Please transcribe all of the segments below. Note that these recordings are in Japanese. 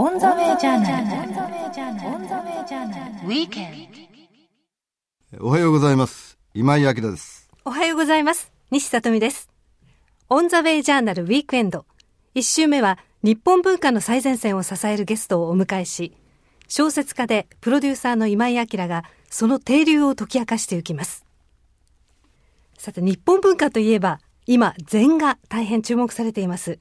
On the Way Journal。On the Way Journal。On the Way Journal。Weekendおはようございます。今井彰です。おはようございます。西里美です。 On the Way Journal Weekend。一週目は日本文化の最前線を支えるゲストをお迎えし、小説家でプロデューサーの今井彰がその底流を解き明かしていきます。さて、日本文化といえば、今、禅が大変注目されています。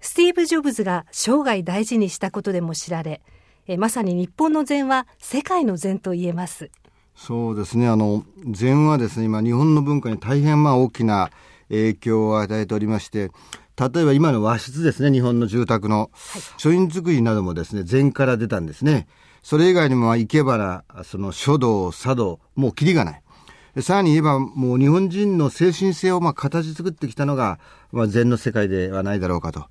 スティーブ・ジョブズが生涯大事にしたことでも知られ、えまさに日本の禅は世界の禅と言えます。そうですね。あの、禅はですね、今日本の文化に大変まあ大きな影響を与えておりまして、例えば今の和室ですね、日本の住宅の、書院作りなどもですね、禅から出たんですね。それ以外にも、まあ、生け花、その書道、茶道、もうキリがない。さらに言えば、もう日本人の精神性をまあ形作ってきたのが、まあ、禅の世界ではないだろうかと。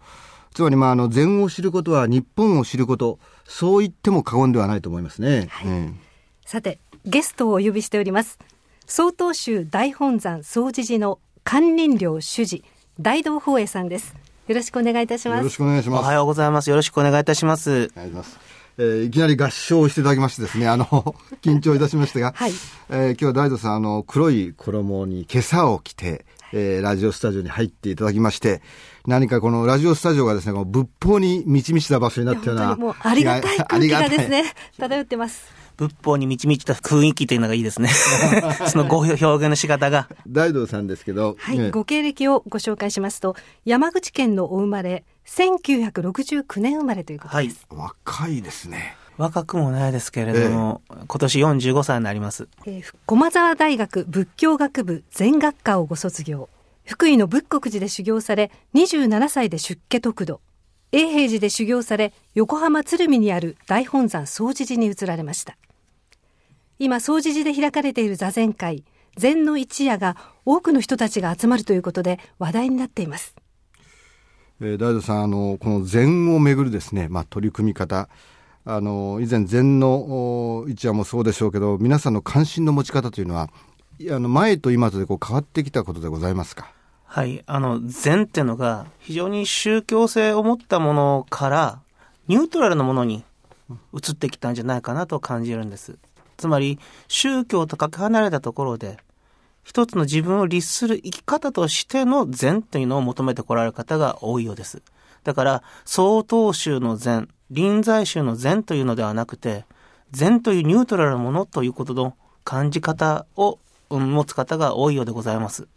つまり、まあ、あの、禅を知ることは日本を知ること、そう言っても過言ではないと思いますね。はいうんさて、ゲストをお呼びしております。曹洞宗大本山総持寺の関林寮主事、大道法栄さんです。よろしくお願いいたします。よろしくお願いします。おはようございます。よろしくお願いいたします。お願いします。えーいきなり合唱をしていただきましてですね、あの、緊張いたしましたが、はいえー今日は大道さん、あの、黒い衣に今朝を着て、えーラジオスタジオに入っていただきまして、何かこのラジオスタジオがですね、この仏法に満ち満ちた場所になったような。もうありがたい空気がですね、漂ってます。仏法に満ち満ちた雰囲気というのがいいですね。そのご表現の仕方が。た大道さんですけど、はい、ねご経歴をご紹介しますと、山口県のお生まれ、1969年生まれということはいです。。若いですね。若くもないですけれども、今年45歳になります。えー駒沢大学仏教学部全学科をご卒業。福井の仏国寺で修行され、27歳で出家得度。永平寺で修行され、横浜鶴見にある大本山総持寺に移られました。今、総持寺で開かれている座禅会、禅の一夜が多くの人たちが集まるということで話題になっています。えー大道さん、あの、この禅をめぐるですね、まあ、取り組み方、あの、以前禅の一夜もそうでしょうけど、皆さんの関心の持ち方というのは、あの、前と今とでこう変わってきたことでございますか？はい。あの、禅っていうのが非常に宗教性を持ったものからニュートラルなものに移ってきたんじゃないかなと感じるんです。つまり、宗教とかけ離れたところで、一つの自分を律する生き方としての禅というのを求めてこられる方が多いようです。だから、曹洞宗の禅、臨済宗の禅というのではなくて、禅というニュートラルなものということの感じ方を持つ方が多いようでございます。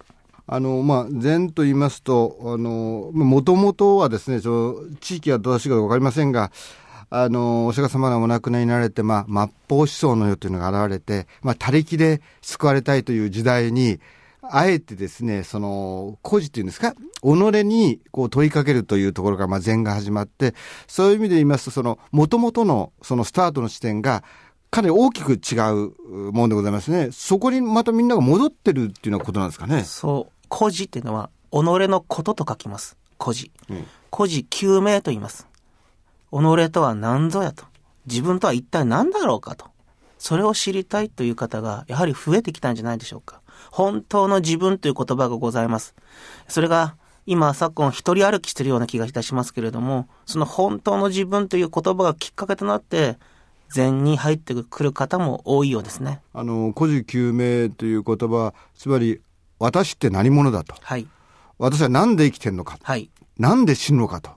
あの、まあ、禅と言いますと、もともとはですね、ちょ地域は正しいかどうかわかりませんが、あの、お釈迦様がお亡くなりになられて、まあ、末法思想の世というのが現れて、まあ、他力で救われたいという時代に、あえてですね、その、孤児っていうんですか、己にこう問いかけるというところから、まあ、禅が始まって、そういう意味で言いますと、その、もともとの、そのスタートの地点が、かなり大きく違うものでございますね。そこにまたみんなが戻ってるっていうようなことなんですかね。そう、孤児っていうのは、己のことと書きます。孤児。うん孤児救命と言います。己とは何ぞやと。自分とは一体何だろうかと。それを知りたいという方が、やはり増えてきたんじゃないでしょうか。本当の自分という言葉がございます。それが、今、昨今一人歩きしてるような気がいたしますけれども、その本当の自分という言葉がきっかけとなって、禅に入ってくる方も多いようですね。あの、孤児救命という言葉は、つまり、私って何者だと？はい。私は何で生きてんのか？はい。何で死ぬのかと？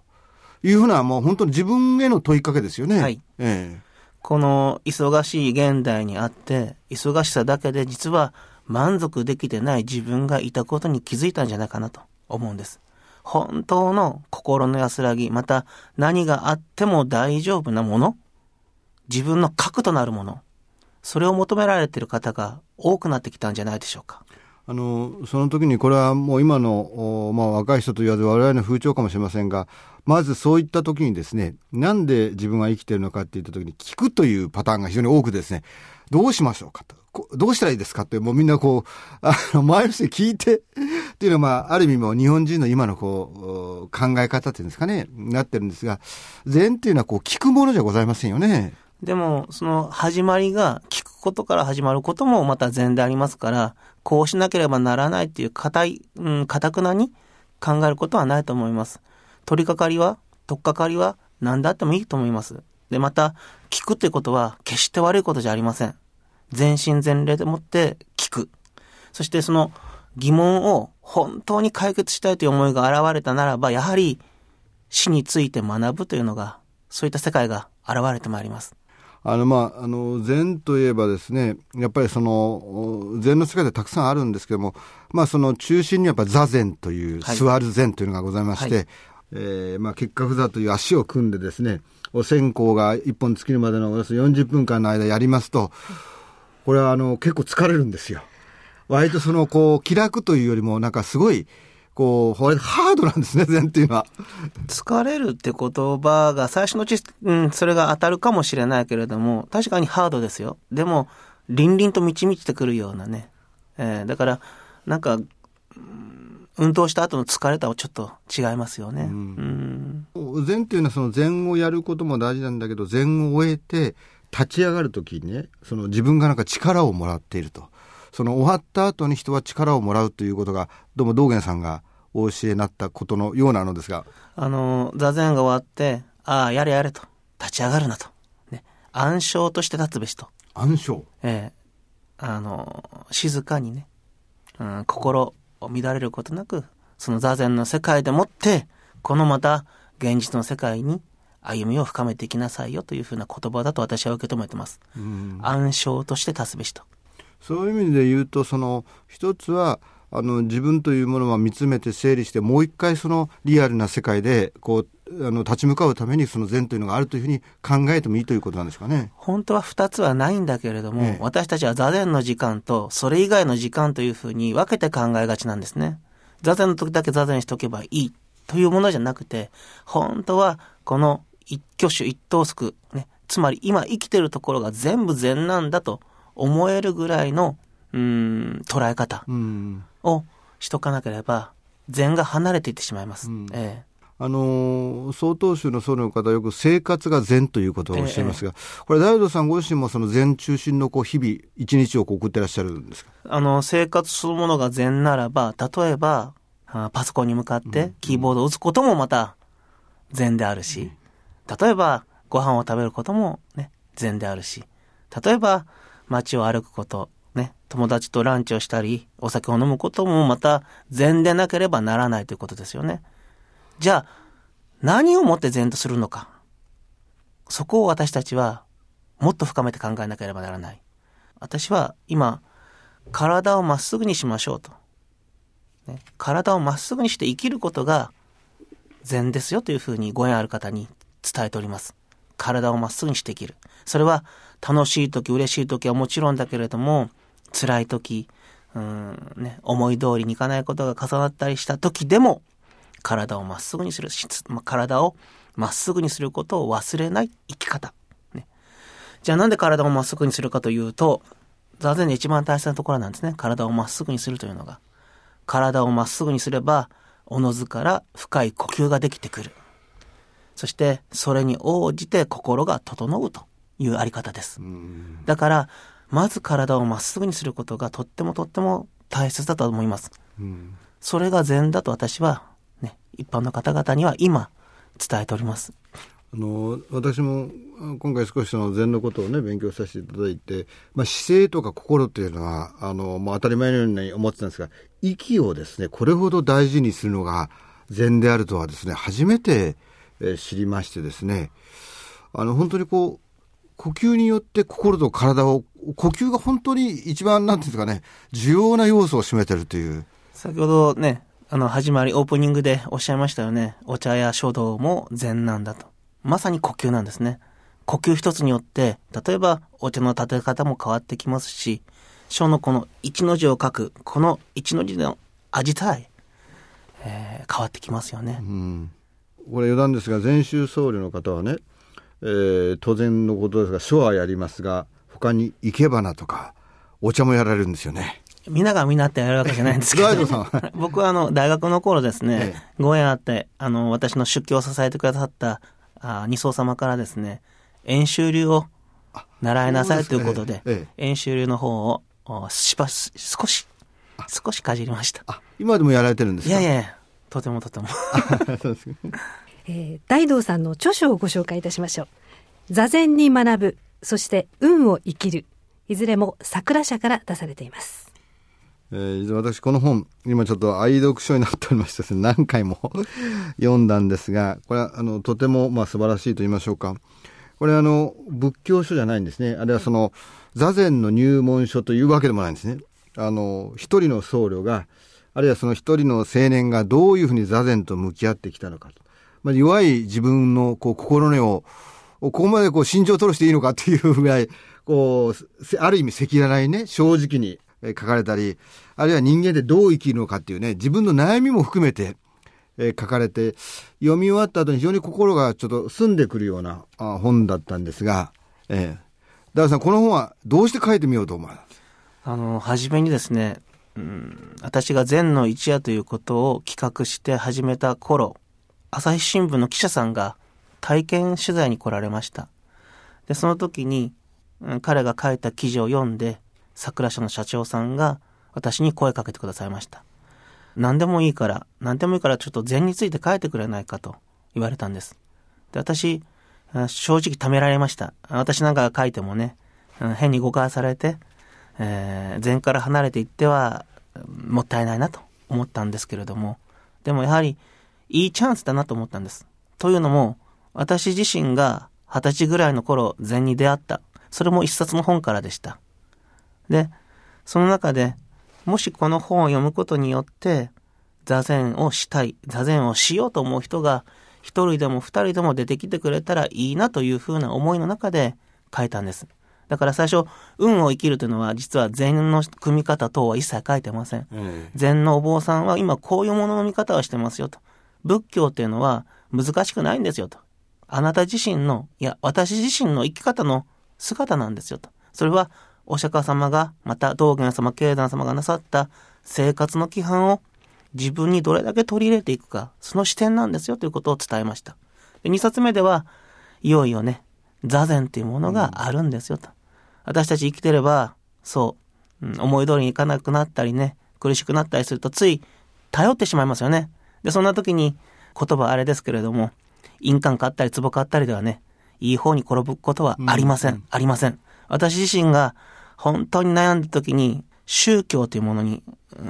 いうふうな、もう本当に自分への問いかけですよね。はい。えこの忙しい現代にあって、忙しさだけで実は満足できてない自分がいたことに気づいたんじゃないかなと思うんです。本当の心の安らぎ、また何があっても大丈夫なもの、自分の核となるもの、それを求められている方が多くなってきたんじゃないでしょうか。あの、その時にこれはもう今の、まあ若い人と言わず我々の風潮かもしれませんが、まずそういった時にですね、なんで自分は生きてるのかっていった時に聞くというパターンが非常に多くですね、どうしましょうかと。どうしたらいいですかって、もうみんなこう、あの、前の人に聞いて、っていうのは、まあ、ある意味も日本人の今のこう、考え方っていうんですかね、なってるんですが、禅っていうのはこう、聞くものじゃございませんよね。でも、その始まりが聞くことから始まることもまた禅でありますから、こうしなければならないっていう固い、うん、固くなに考えることはないと思います。取り掛かりは取っかかりは何だってもいいと思います。で、また、聞くってことは決して悪いことじゃありません。全身全霊でもって聞く。そしてその疑問を本当に解決したいという思いが現れたならば、やはり死について学ぶというのが、そういった世界が現れてまいります。あの、まあ、あの、禅といえばですね、やっぱりその、禅の世界でたくさんあるんですけども、まあ、その中心にやっぱ座禅という、はい座る禅というのがございまして、はいえーまあ、結核座という足を組んでですね、お線香が一本尽きるまでのおよそ40分間の間やりますと、これはあの、結構疲れるんですよ。割とその、こう、気楽というよりも、なんかすごい、こう、ハードなんですね、禅っていうのは。疲れるって言葉が最初のうち、うん、それが当たるかもしれないけれども、確かにハードですよ。でも、凛々と満ち満ちてくるようなね。えーだから、なんか、運動した後の疲れとはちょっと違いますよね。うん禅っていうのはその禅をやることも大事なんだけど、禅を終えて立ち上がるときにね、その自分がなんか力をもらっていると。その終わった後に人は力をもらうということが、どうも道元さんがお教えになったことのようなのですが、あの、座禅が終わって、ああ、やれやれと。立ち上がるなと。ね。暗唱として立つべしと。暗唱。ええあの、静かにね、うん、心を乱れることなく、その座禅の世界でもって、このまた現実の世界に歩みを深めていきなさいよというふうな言葉だと私は受け止めてます。暗唱として立つべしと。そういう意味で言うと、その、一つは、あの、自分というものは見つめて整理して、もう一回そのリアルな世界で、こう、あの、立ち向かうためにその禅というのがあるというふうに考えてもいいということなんですかね。本当は二つはないんだけれども、ええ私たちは座禅の時間とそれ以外の時間というふうに分けて考えがちなんですね。座禅の時だけ座禅しておけばいいというものじゃなくて、本当はこの一挙手一投足、ね、つまり今生きてるところが全部禅なんだと思えるぐらいの、うーん、捉え方うん。をしとかなければ、禅が離れていってしまいます。うんええあのー曹洞宗の僧侶の方はよく生活が禅ということをおっしゃいますが、これ大道さんご自身もその禅中心のこう日々、一日を送ってらっしゃるんですか？あの、生活そのものが禅ならば、例えば、あパソコンに向かってキーボードを打つこともまた禅であるし、例えば、ご飯を食べることもね、禅であるし、例えば、街を歩くこと、ね、友達とランチをしたり、お酒を飲むこともまた禅でなければならないということですよね。じゃあ、何をもって禅とするのか。そこを私たちはもっと深めて考えなければならない。私は今、体をまっすぐにしましょうと。ね、体をまっすぐにして生きることが善ですよというふうにご縁ある方に伝えております。体をまっすぐにして生きる。それは楽しい時、嬉しい時はもちろんだけれども、辛い時、うんね、思い通りにいかないことが重なったりした時でも、体をまっすぐにする、体をまっすぐにすることを忘れない生き方。ね、じゃあなんで体をまっすぐにするかというと、座禅で一番大切なところなんですね。体をまっすぐにするというのが。体をまっすぐにすれば、おのずから深い呼吸ができてくる。そして、それに応じて心が整うというあり方です。だから、まず体をまっすぐにすることがとってもとっても大切だと思います。うん。それが禅だと私は、ね、一般の方々には今伝えております。あの私もあ今回少しその禅のことをね勉強させていただいて、まあ、姿勢とか心っていうのはあの、まあ、当たり前のように思ってたんですが息をですねこれほど大事にするのが禅であるとはですね初めて、えー知りましてですねあの本当にこう呼吸によって心と体を呼吸が本当に一番なんていうんですかね重要な要素を占めてるという先ほどね、あの、始まり、オープニングでおっしゃいましたよね。お茶や書道も禅なんだと。まさに呼吸なんですね。呼吸一つによって、例えばお茶の立て方も変わってきますし、書のこの一の字を書く、この一の字の味さえ、えー変わってきますよね。うんこれ余談ですが禅宗僧侶の方はね、えー当然のことですが書はやりますが他に生け花とかお茶もやられるんですよね。皆が皆ってやるわけじゃないんですけど、僕はあの、大学の頃ですね、えご縁あって、あの、私の出家を支えてくださった、あ二層様からですね、演習流を習いなさいということで、演習流の方を、おしばし、少し、少しかじりました。あ今でもやられてるんですか？いやいやとてもとても。そうですか えー、大道さんの著書をご紹介いたしましょう。座禅に学ぶ、そして運を生きる。いずれも桜社から出されています。えー、私この本、今ちょっと愛読書になっておりまして、何回も 読んだんですが、これはあのとてもまあ素晴らしいと言いましょうか。これあの、仏教書じゃないんですね。あるいはその、座禅の入門書というわけでもないんですね。あの、一人の僧侶が、あるいはその一人の青年がどういうふうに座禅と向き合ってきたのかと。まあ、弱い自分のこう心根を、ここまでこう心情を取るしていいのかっていうぐらい、こう、ある意味赤裸々にね、正直に書かれたり、あるいは人間でどう生きるのかっていうね、自分の悩みも含めて、えー、書かれて、読み終わった後に非常に心がちょっと澄んでくるようなあ本だったんですが、えー、ダーさん、この本はどうして書いてみようと思われたんです？あの、初めにですね、うん、私が禅の一夜ということを企画して始めた頃、朝日新聞の記者さんが体験取材に来られました。で、その時に、うん、彼が書いた記事を読んで、桜社の社長さんが私に声かけてくださいました。何でもいいから、何でもいいからちょっと禅について書いてくれないかと言われたんです。で、私、正直ためられました。私なんかが書いてもね、変に誤解されて、えー、禅から離れていってはもったいないなと思ったんですけれども、でもやはりいいチャンスだなと思ったんです。というのも、私自身が二十歳ぐらいの頃禅に出会った。それも一冊の本からでした。で、その中でもしこの本を読むことによって、座禅をしたい、座禅をしようと思う人が、一人でも二人でも出てきてくれたらいいなというふうな思いの中で書いたんです。だから最初、運を生きるというのは、実は禅の組み方等は一切書いてません。禅のお坊さんは今こういうものの見方をしてますよと。仏教っていうのは難しくないんですよと。あなた自身の、いや、私自身の生き方の姿なんですよと。それはお釈迦様が、また道元様、経団様がなさった生活の規範を自分にどれだけ取り入れていくか、その視点なんですよということを伝えました。で2冊目では、いよいよね、座禅っていうものがあるんですよと。私たち生きてれば、そう、うん、思い通りにいかなくなったりね、苦しくなったりするとつい頼ってしまいますよね。で、そんな時に言葉あれですけれども、印鑑買ったり壺買ったりではね、いい方に転ぶことはありません。うん、ありません。私自身が本当に悩んだ時に宗教というものに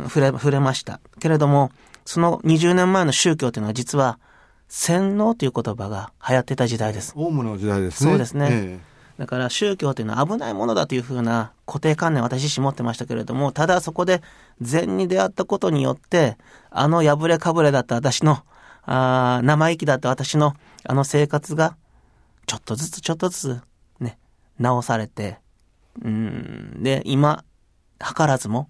触れ、触れました。けれども、その20年前の宗教というのは実は洗脳という言葉が流行ってた時代です。オウムの時代ですね。そうですね。ええ、だから宗教というのは危ないものだというふうな固定観念を私自身持ってましたけれども、ただそこで禅に出会ったことによって、あの破れかぶれだった私の、あ生意気だった私のあの生活が、ちょっとずつちょっとずつね、直されて、うん、で、今、図らずも、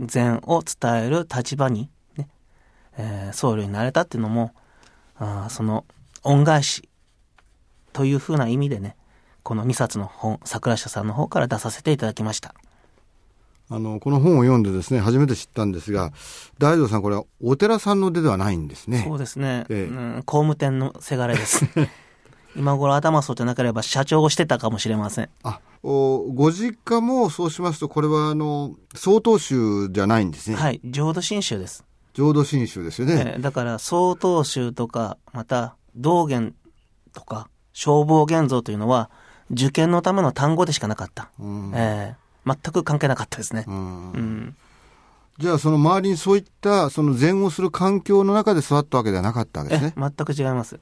禅を伝える立場に、ね、えー、僧侶になれたっていうのも、あその恩返しというふうな意味でね、この2冊の本、桜下さんの方から出させていただきました。あの、この本を読んでですね、初めて知ったんですが、大道さん、これはお寺さんの出ではないんですね。そうですね。ええ、うん、工務店のせがれです。今頃頭そうてなければ社長をしてたかもしれません。あ、おご実家もそうしますと、これはあの、曹洞宗じゃないんですね。はい、浄土真宗です。浄土真宗ですよね。えー、だから曹洞宗とか、また道元とか消防現像というのは、受験のための単語でしかなかった。うん、えー、全く関係なかったですね。うん、うんじゃあその周りにそういったその禅をする環境の中で育ったわけではなかったわけですね。全く違います。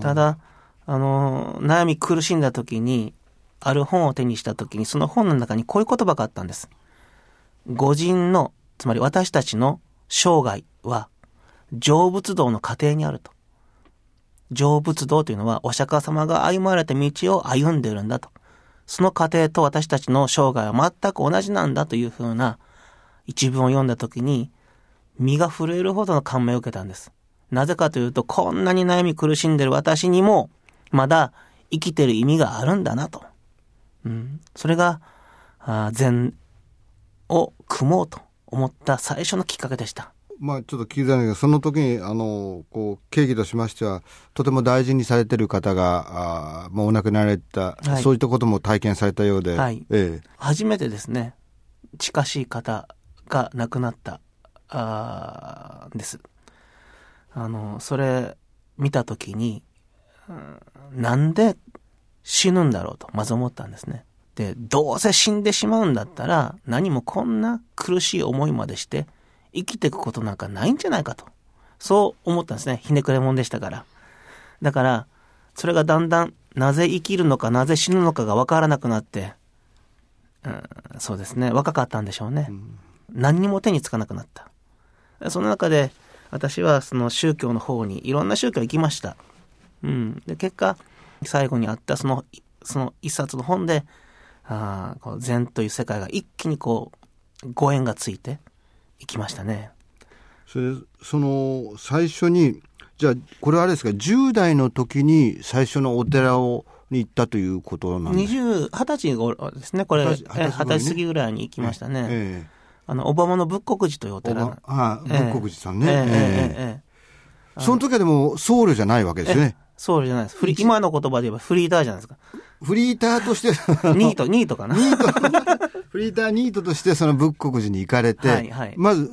ただ、あの、悩み苦しんだ時に、ある本を手にした時に、その本の中にこういう言葉があったんです。御人の、つまり私たちの生涯は、成仏道の過程にあると。成仏道というのは、お釈迦様が歩まれた道を歩んでいるんだと。その過程と私たちの生涯は全く同じなんだというふうな一文を読んだ時に、身が震えるほどの感銘を受けたんです。なぜかというと、こんなに悩み苦しんでる私にも、まだ生きてる意味があるんだなと。うん、それが、あ禅を組もうと思った最初のきっかけでした。まあ、ちょっと聞いたんだけど、その時に、あの、こう、契機としましては、とても大事にされてる方が、あもうお亡くなられた、はい、そういったことも体験されたようで、はい、ええ、初めてですね、近しい方が亡くなった、あです。あの、それ見たときに、うんなんで死ぬんだろうと、まず思ったんですね。で、どうせ死んでしまうんだったら、何もこんな苦しい思いまでして、生きていくことなんかないんじゃないかと。そう思ったんですね。ひねくれもんでしたから。だから、それがだんだん、なぜ生きるのか、なぜ死ぬのかがわからなくなって、うん、そうですね。若かったんでしょうね。何にも手につかなくなった。その中で、私はその宗教の方に、いろんな宗教行きました。うん。で、結果、最後にあったその、その一冊の本で、あこの禅という世界が一気にこう、ご縁がついていきましたね。それその、最初に、じゃあ、これはあれですか、10代の時に最初のお寺を、に行ったということなんですか二十歳ですね、これ、二十歳,、ね、歳過ぎぐらいに行きましたね。ええ、あの、オバマの仏国寺というお寺ああ、え、仏国寺さんね。ええええその時はでも僧侶じゃないわけですね。そうじゃないです。フリ今の言葉で言えばフリーターじゃないですか。フリーターとして ニート、ニートかな。ニートフリーターニートとしてその仏国寺に行かれて、はいはいまず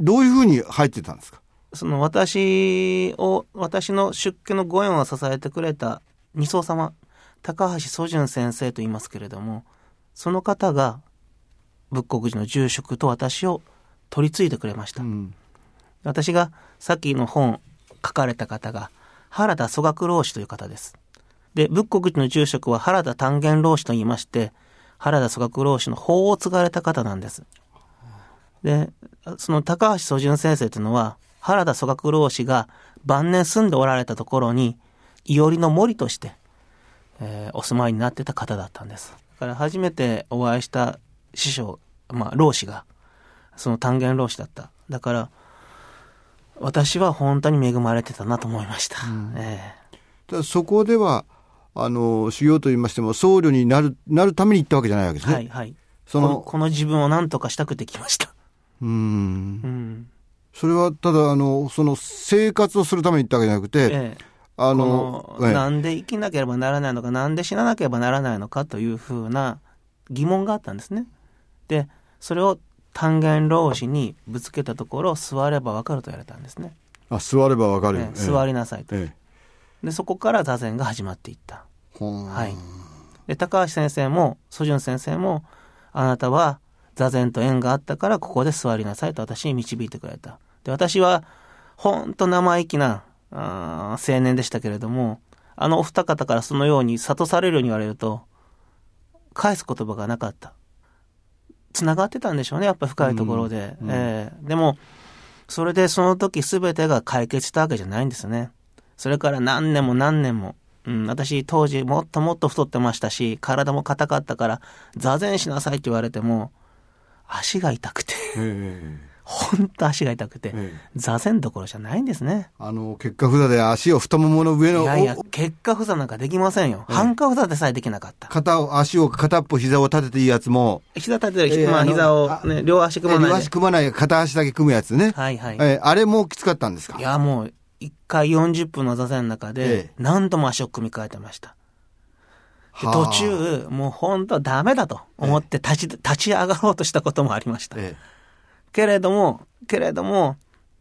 どういうふうに入ってたんですか？その私を、私の出家のご縁を支えてくれた二層様、高橋祖順先生と言いますけれども、その方が仏国寺の住職と私を取り継いでくれました。うん私がさっきの本書かれた方が原田祖学老師という方です。で、仏国寺の住職は原田単元老師と言いまして、原田祖学老師の法を継がれた方なんです。で、その高橋祖順先生というのは、原田祖学老師が晩年住んでおられたところに、いおりの森として、えーお住まいになってた方だったんです。だから初めてお会いした師匠、まあ、老師が、その単元老師だった。だから、私は本当に恵まれてたなと思いました。えただそこではあの修行といいましても僧侶になるなるために行ったわけじゃないわけですね、えはいはい。そのこの自分を何とかしたくてきました。うーんうん。それはただあのその生活をするために行ったわけじゃなくて、ええあこのええのなんで生きなければならないのか、なんで死ななければならないのかというふうな疑問があったんですね。で、それを単元老師にぶつけたところ、座ればわかると言われたんですね。あ座ればわかる、ええ座りなさいと。えで、そこから座禅が始まっていった。えほんはい。で、高橋先生も、蘇順先生も、あなたは座禅と縁があったからここで座りなさいと私に導いてくれた。で、私は、ほんと生意気な、あー青年でしたけれども、あのお二方からそのように諭されるように言われると、返す言葉がなかった。繋がってたんでしょうね、やっぱ深いところで。うんうん。ええ。でも、それでその時全てが解決したわけじゃないんですね。それから何年も何年も、うん、私当時もっともっと太ってましたし、体も硬かったから、座禅しなさいって言われても、足が痛くて、えほんと足が痛くて、えええ座禅どころじゃないんですね。あの結果不座で足を太ももの上のいやいやお、結果不座なんかできませんよ。ええ半下不座でさえできなかった。片を足を片っぽ膝を立てていいやつも、膝立てる、まあええあの膝をあね、両足組まないで両足。組まない片足だけ組むやつね、はいはい。ええあれもきつかったんですか？いや、もう、一回40分の座禅の中えでえ、何度も足を組み替えてました。途中、もう本当ダメだと思って立ち、立ち上がろうとしたこともありました。えけれども、けれども、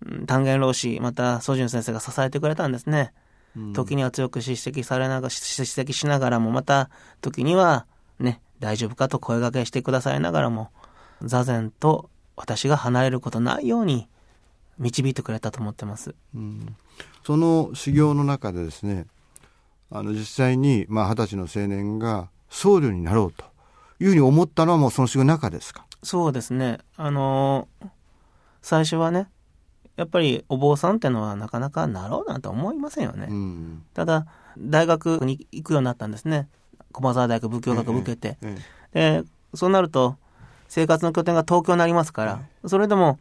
うん単元老師、また、ソジュン先生が支えてくれたんですね。えうん時には強く叱責されながら、叱責しながらも、また、時には、ね、大丈夫かと声掛けしてくださいながらも、座禅と私が離れることないように、導いてくれたと思ってます。うんその修行の中でですねあの実際にまあ二十歳の青年が僧侶になろうというふうに思ったのはもうその修行の中ですか？そうですね。あのー最初はね、やっぱりお坊さんってのはなかなかなろうなんて思いませんよね。うんただ、大学に行くようになったんですね。駒沢大学仏教学部受けて。ええで、そうなると、生活の拠点が東京になりますから、それでも、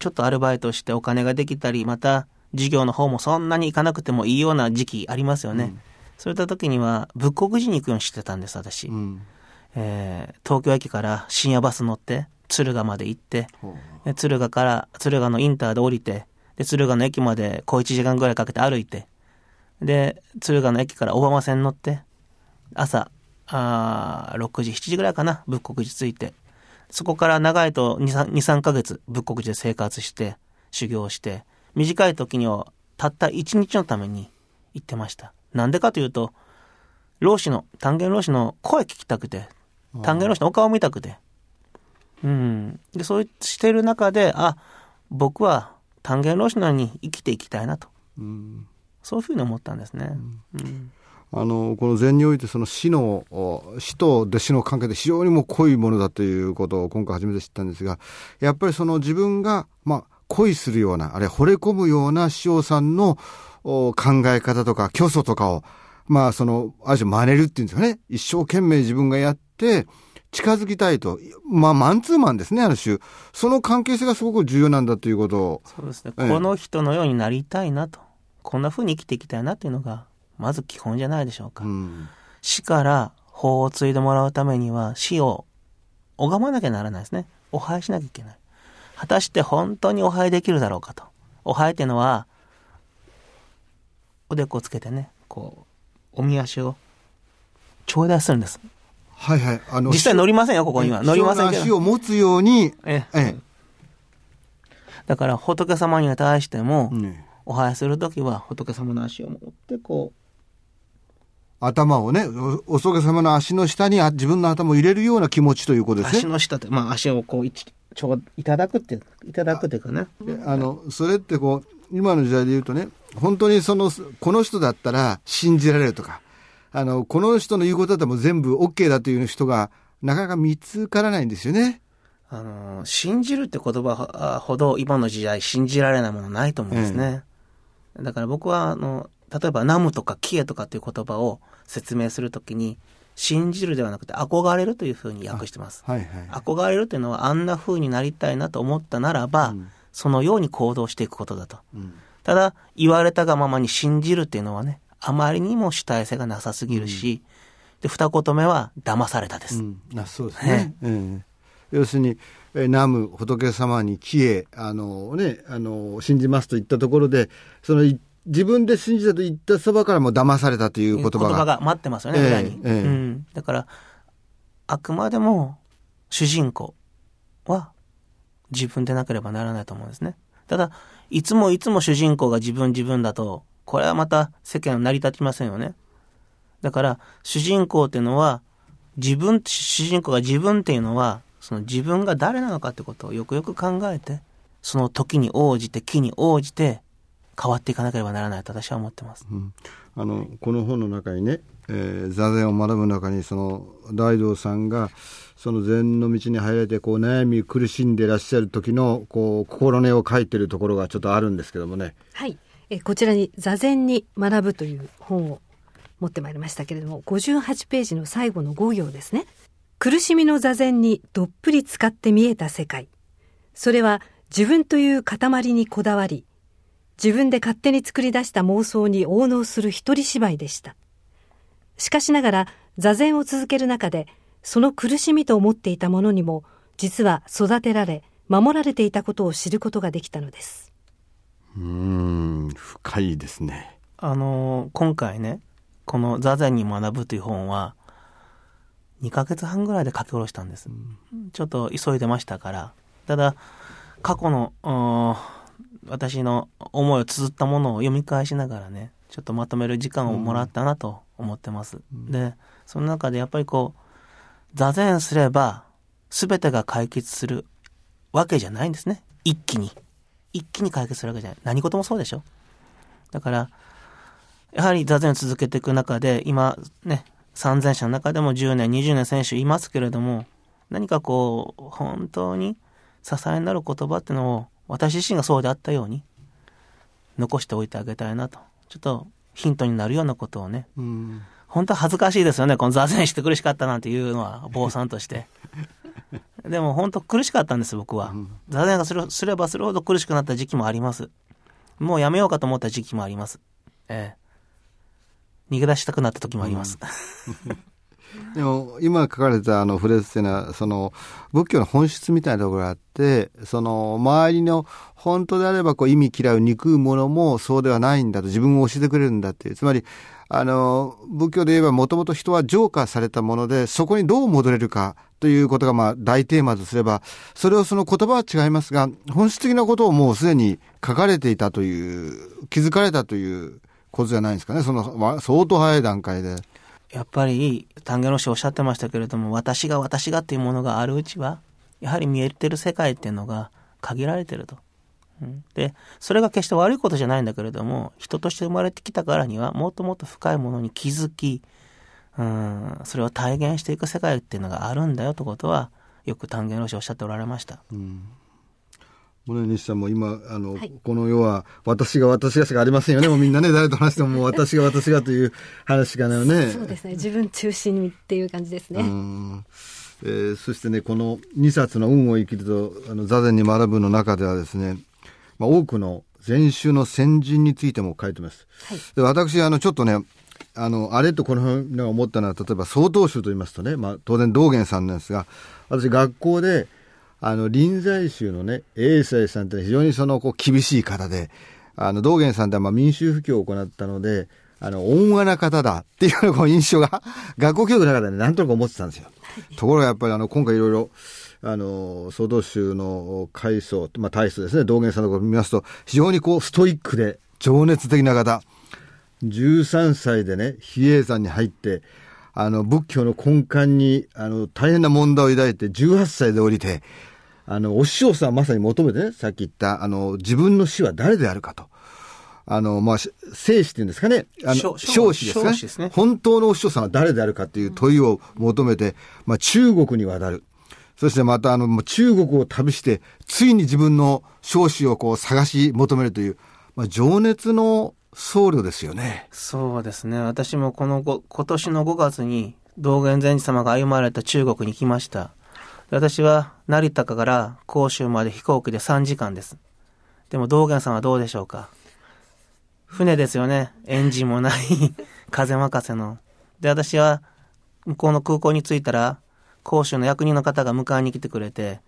ちょっとアルバイトしてお金ができたり、また、授業の方もそんなに行かなくてもいいような時期ありますよね。そういった時には、仏国寺に行くようにしてたんです、私。うんえー東京駅から深夜バス乗って、敦賀まで行って、で敦賀から、敦賀のインターで降りて、で、敦賀の駅まで小1時間ぐらいかけて歩いて、で、敦賀の駅から小浜線乗って、朝、あー6時、7時ぐらいかな、仏国寺着いて、そこから長いと2、3, 2 3ヶ月仏国寺で生活して、修行して、短い時にはたった1日のために言ってました。なんでかというと、老子の、単元老子の声聞きたくて、単元老子のお顔見たくて。うん。で、そうしてる中で、あ、僕は単元老子のように生きていきたいなと。うんそういうふうに思ったんですね。うんあのこの禅においてその死のお死と弟子の関係で非常にもう濃いものだということを今回初めて知ったんですがやっぱりその自分がまあ恋するようなあるいは惚れ込むような師匠さんのお考え方とか教祖とかをまあそのある種真似るっていうんですかね一生懸命自分がやって近づきたいとまあマンツーマンですねある種その関係性がすごく重要なんだということをそうですね。ええこの人のようになりたいなと。こんなふうに生きていきたいなっていうのが、まず基本じゃないでしょうか。うん死から法を継いでもらうためには死を拝まなきゃならないですね。お拝しなきゃいけない。果たして本当にお拝できるだろうかと。お拝っていうのは、おでこをつけてね、こう、おみ足を頂戴するんです。はいはいあの実際乗りませんよ、ここには。乗りませんけど。足を持つようにえええだから仏様に対しても、ねお拝するときは仏様の足を持ってこ頭をね、おお仏様の足の下にあ自分の頭を入れるような気持ちということう、ですね。足の下って、まあ足をこう、いちちょういただくっていただくっていうかね。であの、それってこう、今の時代で言うとね、本当にその、この人だったら信じられるとか、あの、この人の言うことだったらもう全部 OK だという人が、なかなか見つからないんですよね。あの、信じるって言葉あほど今の時代信じられないものないと思うんですね。だから僕は、あの、例えばナムとかキエとかっていう言葉を説明するときに、信じるではなくて憧れるというふうに訳してます。はいはい。憧れるというのはあんな風になりたいなと思ったならば、そのように行動していくことだと。うんただ、言われたがままに信じるっていうのはね、あまりにも主体性がなさすぎるし、で、二言目は騙されたです。うん、あそうですね。ええ要するに、え南無仏様に消え、あのね、あの、信じますと言ったところで、その、い自分で信じたと言ったそばからも騙されたという言葉が。待ってますよね、ええ裏に、ええうん。だから、あくまでも主人公は自分でなければならないと思うんですね。ただ、いつもいつも主人公が自分自分だと、これはまた世間は成り立ちませんよね。だから、主人公っていうのは、自分、主人公が自分っていうのは、その自分が誰なのかってことをよくよく考えて、その時に応じて、気に応じて、変わっていかなければならないと私は思ってます。うんあのこの本の中にね、えー座禅を学ぶ中にその大道さんがその禅の道に入られてこう悩み苦しんでいらっしゃる時のこう心根を書いてるところがちょっとあるんですけどもね。はい。えこちらに座禅に学ぶという本を持ってまいりましたけれども、58ページの最後の5行ですね。苦しみの座禅にどっぷり使って見えた世界。それは自分という塊にこだわり、自分で勝手に作り出した妄想に応納する一人芝居でした。しかしながら座禅を続ける中で、その苦しみと思っていたものにも、実は育てられ、守られていたことを知ることができたのです。うーん深いですね。あのー今回ね、この座禅に学ぶという本は、2ヶ月半ぐらいで書き下ろしたんです。ちょっと急いでましたから。ただ、過去の、私の思いを綴ったものを読み返しながらね、ちょっとまとめる時間をもらったなと思ってます。で、その中でやっぱりこう、座禅すれば、全てが解決するわけじゃないんですね。一気に。一気に解決するわけじゃない。何事もそうでしょだから、やはり座禅を続けていく中で、今ね、参戦者の中でも10年、20年選手いますけれども、何かこう、本当に支えになる言葉っていうのを、私自身がそうであったように、残しておいてあげたいなと。ちょっとヒントになるようなことをね、うん本当は恥ずかしいですよね。この座禅して苦しかったなんていうのは、坊さんとして。でも本当苦しかったんです、僕は。座禅がするすればするほど苦しくなった時期もあります。もうやめようかと思った時期もあります。ええ。逃げ出したくなった時もあります。でも今書かれたあのフレーズっていうのはその仏教の本質みたいなところがあってその周りの本当であればこう意味嫌う憎うものもそうではないんだと自分を教えてくれるんだっていうつまりあの仏教で言えばもともと人は浄化されたものでそこにどう戻れるかということがまあ大テーマとすればそれをその言葉は違いますが本質的なことをもうすでに書かれていたという気づかれたということじゃないですかね。その、相当早い段階で。やっぱり丹下の師おっしゃってましたけれども私が私がっていうものがあるうちはやはり見えてる世界っていうのが限られてると。でそれが決して悪いことじゃないんだけれども人として生まれてきたからにはもっともっと深いものに気づきうんそれを体現していく世界っていうのがあるんだよということはよく丹下の師おっしゃっておられました。もね、西さんも今、あの、はいこの世は、私が私がしかありませんよね。もうみんなね、誰と話してももう私が私がという話しかないよね。そうですね。自分中心にっていう感じですね。うんえーそしてね、この2冊の運を生きると、あの、座禅に学ぶの中ではですね、まあ、多くの禅宗の先人についても書いてます。はいで私、あの、ちょっとね、あの、あれとこの辺が思ったのは、例えば、曹洞宗と言いますとね、まあ、当然道元さんなんですが、私、学校で、あの、臨済宗のね、英才さんって非常にその、こう、厳しい方で、あの、道元さんってまあ民衆布教を行ったので、あの、温和な方だっていうう印象が、学校教育の中で、なんとなく思ってたんですよ。ところがやっぱりあの、今回いろいろ、あの、総道宗の階層、まあ、大層ですね、道元さんのころを見ますと、非常にこう、ストイックで、情熱的な方。13歳でね、比叡山に入って、あの、仏教の根幹に、あの、大変な問題を抱いて、18歳で降りて、あの、お師匠さんまさに求めてね、さっき言った、あの、自分の死は誰であるかと。あの、まあ、し生死っていうんですかね。あの、生生死ですかねすね本当のお師匠さんは誰であるかっていう問いを求めて、まあ、中国に渡る。そしてまた、あの、もう中国を旅して、ついに自分の生死をこう探し求めるという、まあ、情熱の僧侶ですよね。そうですね。私もこのご今年の5月に道元禅師様が歩まれた中国に来ました。私は成田から広州まで飛行機で3時間です。でも道元さんはどうでしょうか？船ですよね。エンジンもない、風任せの。で、私は向こうの空港に着いたら、広州の役人の方が迎えに来てくれて、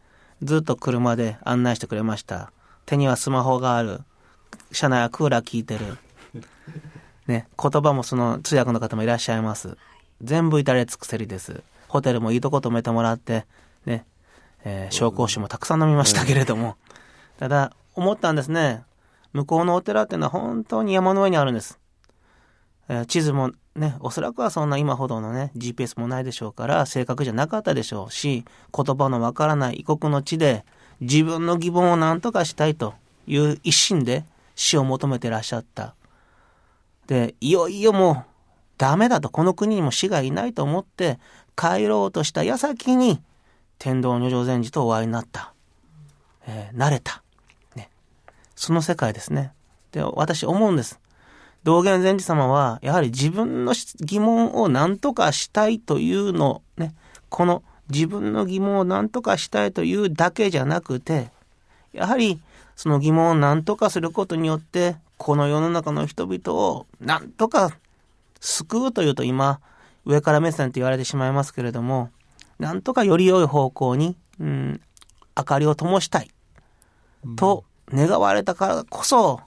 ずっと車で案内してくれました。手にはスマホがある。車内はクーラー効いてる。ね、言葉もその通訳の方もいらっしゃいます。全部至れ尽くせりです。ホテルもいいとこ泊めてもらって、ね、えー紹興酒もたくさん飲みましたけれども、ただ、思ったんですね。向こうのお寺っていうのは本当に山の上にあるんです。えー地図もね、おそらくはそんな今ほどのね、GPS もないでしょうから、正確じゃなかったでしょうし、言葉のわからない異国の地で、自分の疑問を何とかしたいという一心で死を求めてらっしゃった。で、いよいよもう、ダメだと、この国にも死がいないと思って、帰ろうとした矢先に、天道如上禅師とお会いになった。えー慣れた。ね。その世界ですね。で、私思うんです。道元禅師様は、やはり自分の疑問を何とかしたいというの、ね、この自分の疑問を何とかしたいというだけじゃなくて、やはりその疑問を何とかすることによって、この世の中の人々を何とか救うというと今、上から目線と言われてしまいますけれども、なんとかより良い方向に、うん、明かりを灯したい、と願われたからこそ、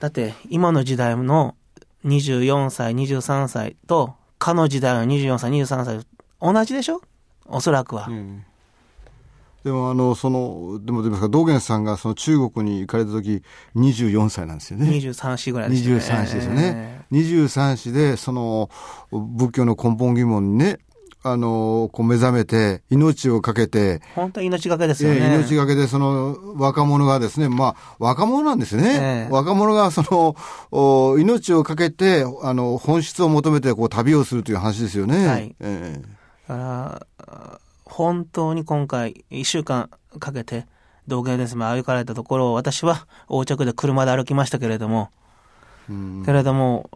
だって今の時代の24歳、23歳と、かの時代の24歳、23歳、同じでしょ？おそらくは。でもあの、その、でも、でも、道元さんがその中国に行かれた時、24歳なんですよね。23歳ぐらいですよね。23歳ですよね。23歳で、その、仏教の根本疑問にね、あの、こう目覚めて、命をかけて、本当に命がけですよえね。え命がけで、その、若者がですね、まあ、若者なんですね。ええ若者が、その、お命をかけて、あの、本質を求めて、こう、旅をするという話ですよね。はいええだか本当に今回、1週間かけて、道元です歩かれたところを、私は横着で車で歩きましたけれども、うんけれども、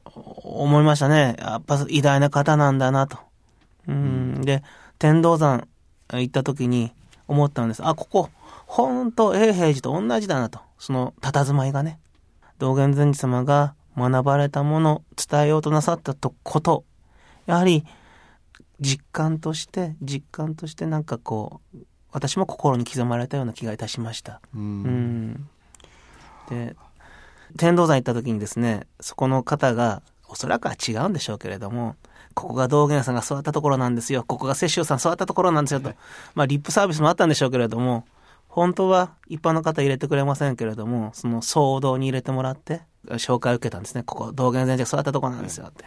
思いましたね。やっぱ偉大な方なんだなと。うん、で、天道山行った時に思ったんです。あ、ここ、本当永平寺と同じだなと。その佇まいがね。道元禅師様が学ばれたもの、伝えようとなさったとこと、やはり実感として、実感としてなんかこう、私も心に刻まれたような気がいたしました。ううんん。で、天道山行った時にですね、そこの方が、おそらくは違うんでしょうけれども、ここが道元さんが座ったところなんですよ。ここが摂政さん座ったところなんですよと。まあ、リップサービスもあったんでしょうけれども、本当は一般の方入れてくれませんけれども、その騒動に入れてもらって、紹介を受けたんですね。ここ、道元禅師が育ったとこなんですよって。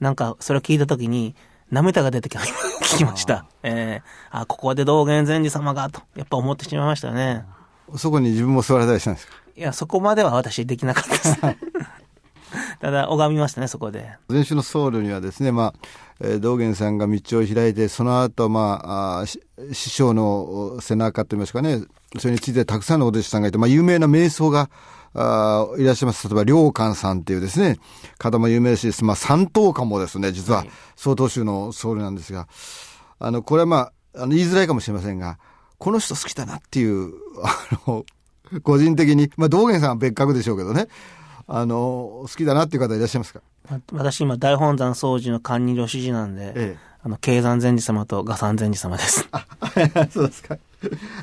なんか、それを聞いたときに、涙が出てき ました。えー、あ、ここで道元禅師様が、と、やっぱ思ってしまいましたね。そこに自分も座れたりしたんですかいや、そこまでは私できなかったです。ただ、拝みましたね、そこで。前週の僧侶にはですね、まあ、えー道元さんが道を開いて、その後、まあ、あ師匠の背中といいますかね、それについてたくさんのお弟子さんがいて、まあ、有名な瞑想が、あーいらっしゃいます。例えば、良寛さんっていうですね、方も有名ですし、まあ、三等家もですね、実は、曹洞宗の僧侶なんですが、あの、これはまあ、あの、言いづらいかもしれませんが、この人好きだなっていう、あの、個人的に、まあ、道元さんは別格でしょうけどね、あの、好きだなっていう方いらっしゃいますか？ま私今、大本山総司の官二領主事なんで、ええあの、慶山禅師様と賀山禅師様です。そうですか。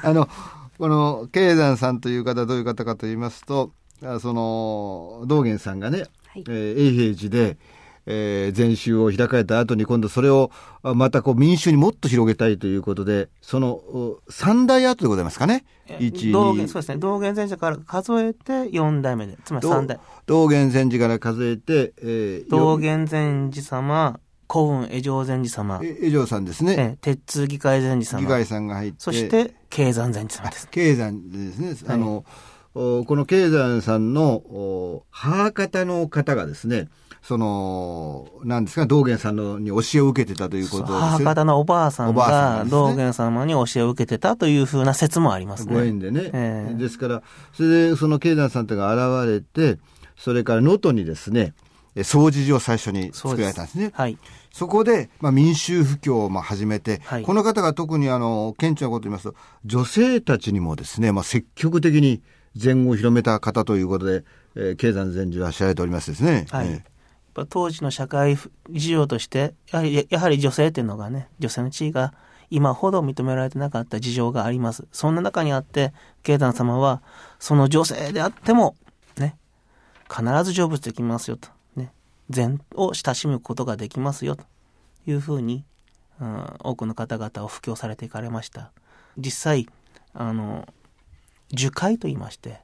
あの、この、慶山さんという方はどういう方かと言いますと、あその、道元さんがね、はいえー永平寺で、えー禅宗を開かれた後に今度それをあまたこう民衆にもっと広げたいということで、そのお三代後でございますかね？一道元、そうですね。道元禅師から数えて4代目で、つまり3代。道元禅師から数えて、えー、道元禅師様、古雲江上禅師様、え江上さんですね。え鉄通議会禅師様、議会さんが入って。そして慶山禅師様です。慶山ですね。あの、おこの慶山さんのお母方の方がですね、その、なんですか、道元さんのに教えを受けてたということですよ母方のおばあさんが道元様に教えを受けてたというふうな説もありますね。ご縁でね。ええですから、それでその慶山さんとが現れて、それから能登にですね、え掃除所を最初に作られたんですね。はい。そこで、まあ、民衆布教をまあ始めて、はいこの方が特にあの、顕著なことを言いますと、女性たちにもですね、まあ、積極的に禅を広めた方ということで、えー、経済禅師は知られておりますですね。はい。えやっぱ当時の社会事情として、やはりやはり女性っていうのがね、女性の地位が今ほど認められてなかった事情があります。そんな中にあって、慶山様は、その女性であっても、ね、必ず成仏できますよと。ね、禅を親しむことができますよというふうに、うん、多くの方々を布教されていかれました。実際、あの、受会と言いまして、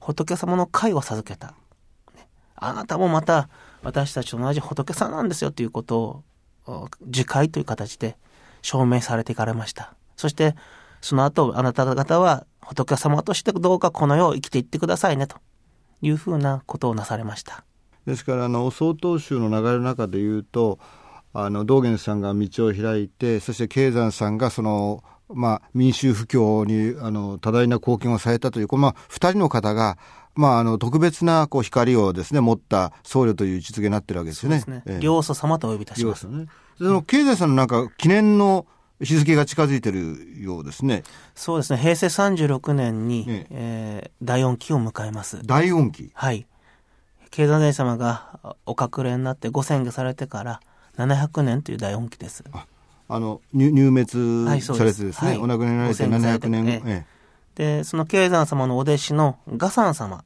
仏様の会を授けた。あなたもまた私たちと同じ仏さんなんですよということを、お受会という形で証明されていかれました。そして、その後、あなた方は仏様としてどうかこの世を生きていってくださいね、というふうなことをなされました。ですから、あの、曹洞宗の流れの中で言うと、あの、道元さんが道を開いて、そして慶山さんがその、まあ、民衆布教に、あの、多大な貢献をされたという、この、まあ、二人の方が、まあ、あの、特別な、こう、光をですね、持った僧侶という位置づけになってるわけですよね。ね。ええ両祖様とお呼びいたします。ね。その、経済さんのなんか、記念の日付が近づいてるようですね。そうですね。平成36年に、ええー第4期を迎えます。大音期。はい。経済殿様がお隠れになってご宣言されてから700年という第4期です。あの、入滅されてですね、はい。お亡くなりになられてご宣言されて。700年、ええ。で、その経山様のお弟子のガサン様、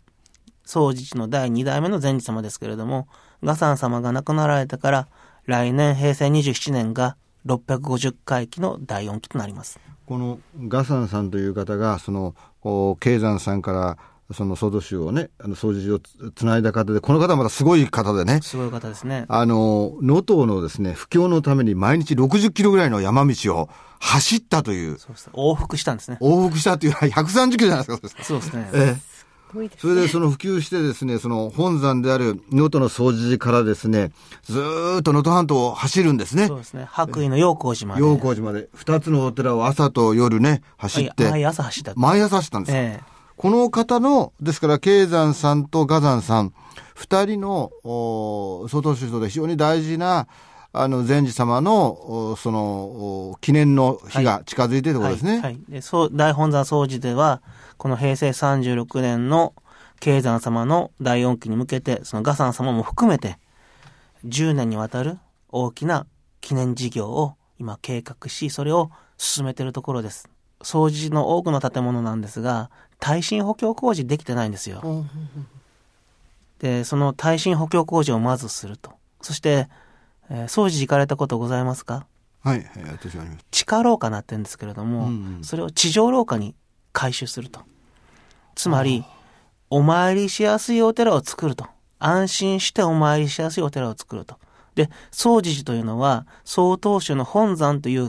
総持寺の第2代目の禅師様ですけれども、ガサン様が亡くなられてから、来年平成27年が650回忌の第4期となります。このガサンさんという方が、その、経山さんから、その、総統宗をね、あの、掃除をつつないだ方で、この方はまたすごい方でね、すごい方ですね。あの、能登のですね、布教のために毎日60キロぐらいの山道を走ったという、そうです往復したんですね。往復したという、130キロじゃないですか、そうですね。ええそれでその普及してですね、その本山である能登の総持寺からですね、ずーっと能登半島を走るんですねそう。ですね。白衣の陽光寺まで。陽光寺まで。二つのお寺を朝と夜ね、走って、はい毎朝走った。毎朝走ったんですえこの方の、ですから、慶山さんとガ山さん、二人の、お総統宗で非常に大事な、あの、禅師様の、おその、お記念の日が近づいているところですね。はい。はいでそう大本山総寺では、この平成36年の慶山様の第4期に向けて、そのガサン様も含めて、10年にわたる大きな記念事業を今計画し、それを進めているところです。総寺の多くの建物なんですが、耐震補強工事できてないんですよ。で、その耐震補強工事をまずすると。そして、えー、総寺行かれたことございますか？はい、はい、私はあります。地下廊下なってるんですけれども、うんうんそれを地上廊下に改修すると。つまり、お参りしやすいお寺を作ると。安心してお参りしやすいお寺を作ると。で、総持寺というのは、曹洞宗の本山という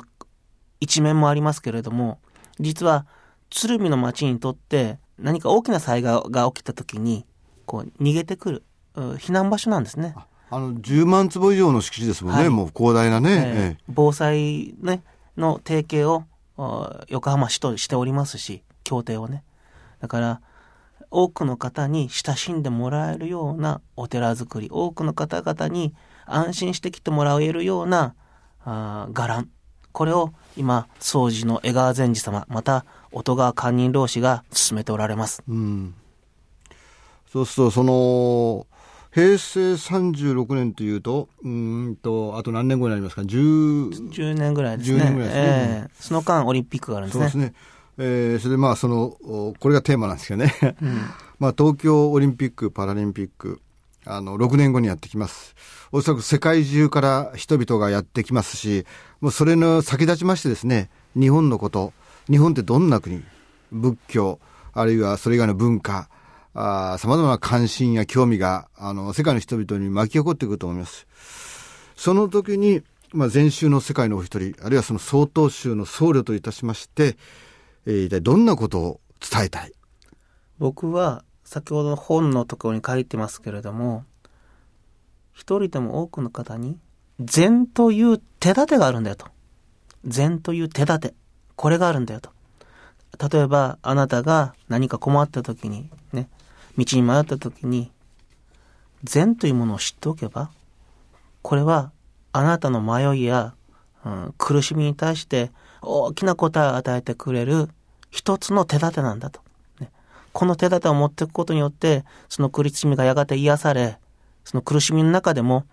一面もありますけれども、実は、鶴見の町にとって何か大きな災害が起きた時に、こう、逃げてくる、避難場所なんですね。あの、10万坪以上の敷地ですもんね、はい、もう広大なね。えー、防災ね、の提携を、横浜市としておりますし、協定をね。だから、多くの方に親しんでもらえるようなお寺づくり、多くの方々に安心して来てもらえるようなあ伽藍。これを今、掃除の江川禅師様、また、音川堪忍老師が進めておられます。うん。そうすると、その、平成36年というと、うんと、あと何年後になりますか？10, 10年ぐらいですね。10年ぐらいですね。えー、その間オリンピックがあるんですね。そうですね。えー、それでまあそのこれがテーマなんですけどね、うん、まあ東京オリンピック・パラリンピックあの6年後にやってきますおそらく世界中から人々がやってきますしもうそれの先立ちましてですね日本のこと日本ってどんな国？仏教あるいはそれ以外の文化さまざまな関心や興味があの世界の人々に巻き起こってくると思います。その時にまあ、禅宗の世界のお一人、あるいはその曹洞宗の僧侶といたしまして、えー、一体どんなことを伝えたい？僕は先ほど本のところに書いてますけれども一人でも多くの方に禅という手立てがあるんだよと。禅という手立て。これがあるんだよと例えばあなたが何か困った時にね道に迷った時に禅というものを知っておけばこれはあなたの迷いや、うん、苦しみに対して大きな答えを与えてくれる一つの手立てなんだと。ね、この手立てを持っていくことによって、その苦しみがやがて癒され、その苦しみの中でも、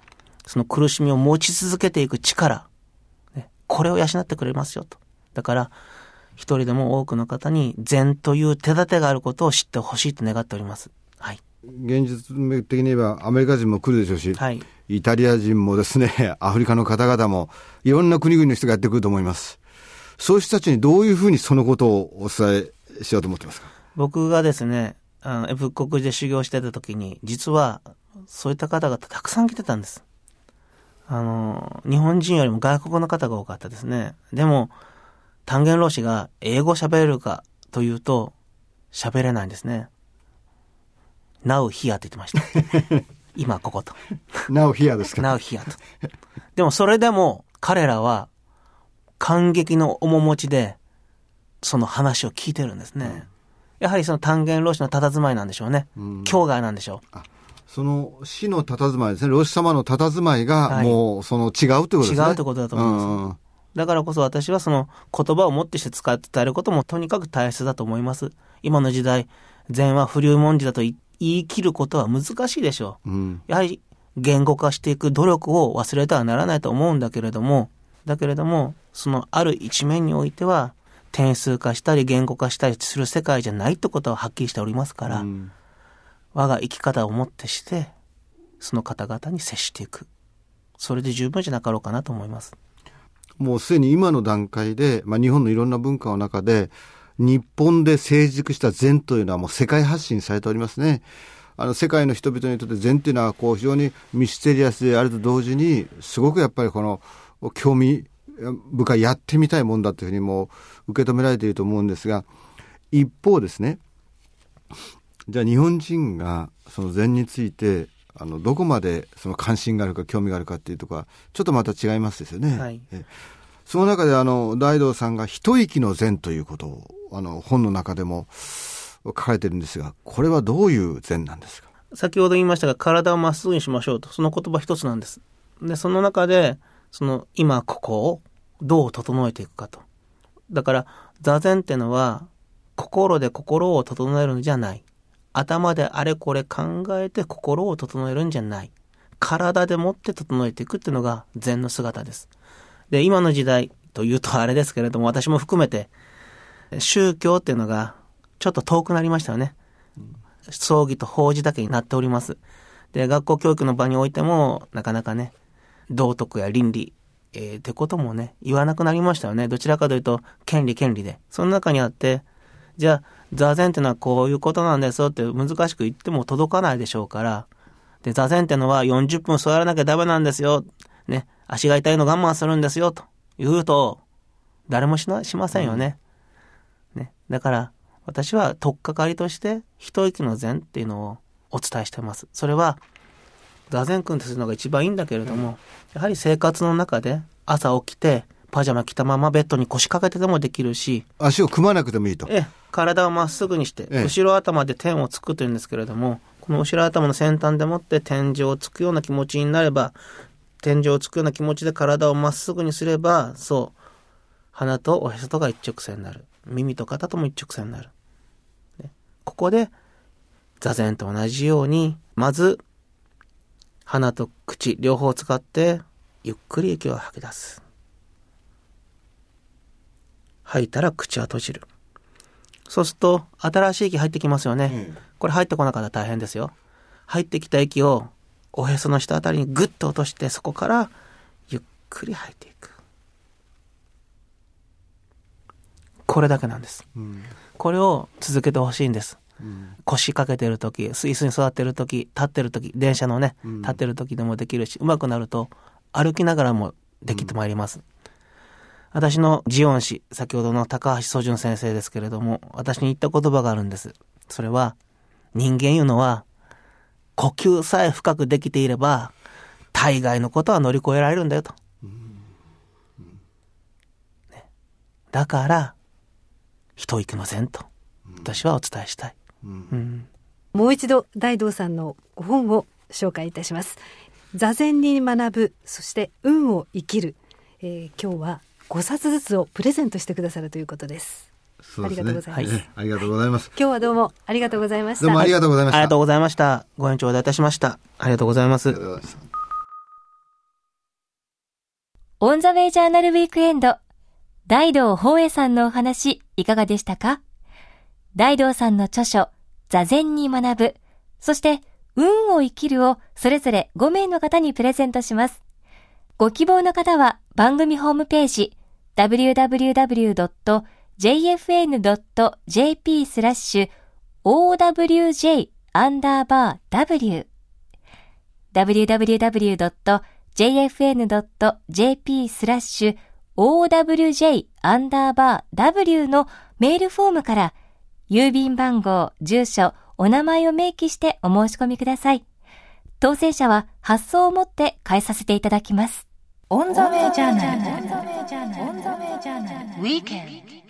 その苦しみを持ち続けていく力、ね、これを養ってくれますよと。だから、一人でも多くの方に禅という手立てがあることを知ってほしいと願っております。はい。現実的に言えばアメリカ人も来るでしょうし、はい、イタリア人もですね、アフリカの方々もいろんな国々の人がやってくると思います。そういう人たちにどういうふうにそのことをお伝えしようと思ってますか？僕がですね、あの、仏国で修行してた時に、実は、そういった方々たくさん来てたんです。あの、日本人よりも外国の方が多かったですね。でも、単元老師が英語喋れるかというと、喋れないんですね。Now here って言ってました。今ここと。Now here ですか ?Now here と。でもそれでも彼らは感激の面持ちで、その話を聞いてるんですね。うん、やはりその単元老子の佇まいなんでしょうね。うん、境外なんでしょう。その死の佇まいですね。老子様の佇まいが、もう、その違うということですね。違うということだと思います。うん、だからこそ私はその言葉をもってして使って伝えることもとにかく大切だと思います。今の時代、禅は不流文字だと言い切ることは難しいでしょう。うん、やはり言語化していく努力を忘れてはならないと思うんだけれども、だけれども、そのある一面においては、点数化したり言語化したりする世界じゃないってことははっきりしておりますから、うん、我が生き方をもってして、その方々に接していく。それで十分じゃなかろうかなと思います。もうすでに今の段階で、まあ、日本のいろんな文化の中で、日本で成熟した禅というのはもう世界発信されておりますね。あの世界の人々にとって禅というのはこう非常にミステリアスであると同時にすごくやっぱりこの興味深いやってみたいもんだというふうにも受け止められていると思うんですが一方ですねじゃあ日本人がその禅についてあのどこまでその関心があるか興味があるかっていうところはちょっとまた違いますですよね。はい、その中であの大道さんが一息の禅ということをあの本の中でも書かれてるんですがこれはどういう禅なんですか？先ほど言いましたが体をまっすぐにしましょうとその言葉一つなんです。でその中でその今ここをどう整えていくかと。だから座禅ってのは心で心を整えるんじゃない。頭であれこれ考えて心を整えるんじゃない。体でもって整えていくっていうのが禅の姿です。で、今の時代というとあれですけれども、私も含めて、宗教っていうのがちょっと遠くなりましたよね。葬儀と法事だけになっております。で、学校教育の場においても、なかなかね、道徳や倫理、えー、ってこともね、言わなくなりましたよね。どちらかというと、権利権利で。その中にあって、じゃあ、座禅ってのはこういうことなんですよって難しく言っても届かないでしょうから、で、座禅ってのは40分座らなきゃダメなんですよ。ね、足が痛いの我慢するんですよ、と言うと、誰もしな、しませんよね。ね。だから、私は取っかかりとして、一息の禅っていうのをお伝えしてます。それは、座禅君とするのが一番いいんだけれども、やはり生活の中で朝起きて、パジャマ着たままベッドに腰掛けてでもできるし、足を組まなくてもいいと。ええ、体をまっすぐにして、ええ後ろ頭で天をつくというんですけれども、この後ろ頭の先端でもって天井をつくような気持ちになれば、天井をつくような気持ちで体をまっすぐにすれば、そう、鼻とおへそとが一直線になる。耳と肩とも一直線になる。ねここで、座禅と同じように、まず、鼻と口、両方使って、ゆっくり息を吐き出す。吐いたら口は閉じる。そうすると、新しい息入ってきますよね。これ入ってこなかったら大変ですよ。入ってきた息を、おへその下あたりにグッと落として、そこから、ゆっくり吐いていく。これだけなんです。うんこれを続けてほしいんです。うん腰掛けてる時、椅子に座ってる時、立ってる時、電車のね、うん立ってる時でもできるし、上手くなると歩きながらもできてまいります。私のジオン氏、先ほどの高橋宗純先生ですけれども、私に言った言葉があるんです。それは、人間いうのは、呼吸さえ深くできていれば、大概のことは乗り越えられるんだよと。ねだから、一息の禅と、私はお伝えしたい。うんもう一度大道さんの本を紹介いたします座禅に学ぶそして運を生きる、えー今日は5冊ずつをプレゼントしてくださるということですそうですね。ありがとうございますええありがとうございます。今日はどうもありがとうございましたどうもありがとうございました。ありがとうございました。ご延長いたしました。ありがとうございますありが。とうございました。オンザウェイジャーナルウィークエンド。大道宝恵さんのお話、いかがでしたか？大道さんの著書、座禅に学ぶ、そして、運を生きるをそれぞれ5名の方にプレゼントします。ご希望の方は番組ホームページ、www.jfn.jp スラッシュ OWJ アンダーバー W www.jfn.jp スラッシュ OWJ アンダーバー W のメールフォームから郵便番号、住所、お名前を明記してお申し込みください。当選者は発送をもって返させていただきます。オンザウェイジャーナル。オンザウェイジャーナル。ウィークエンド。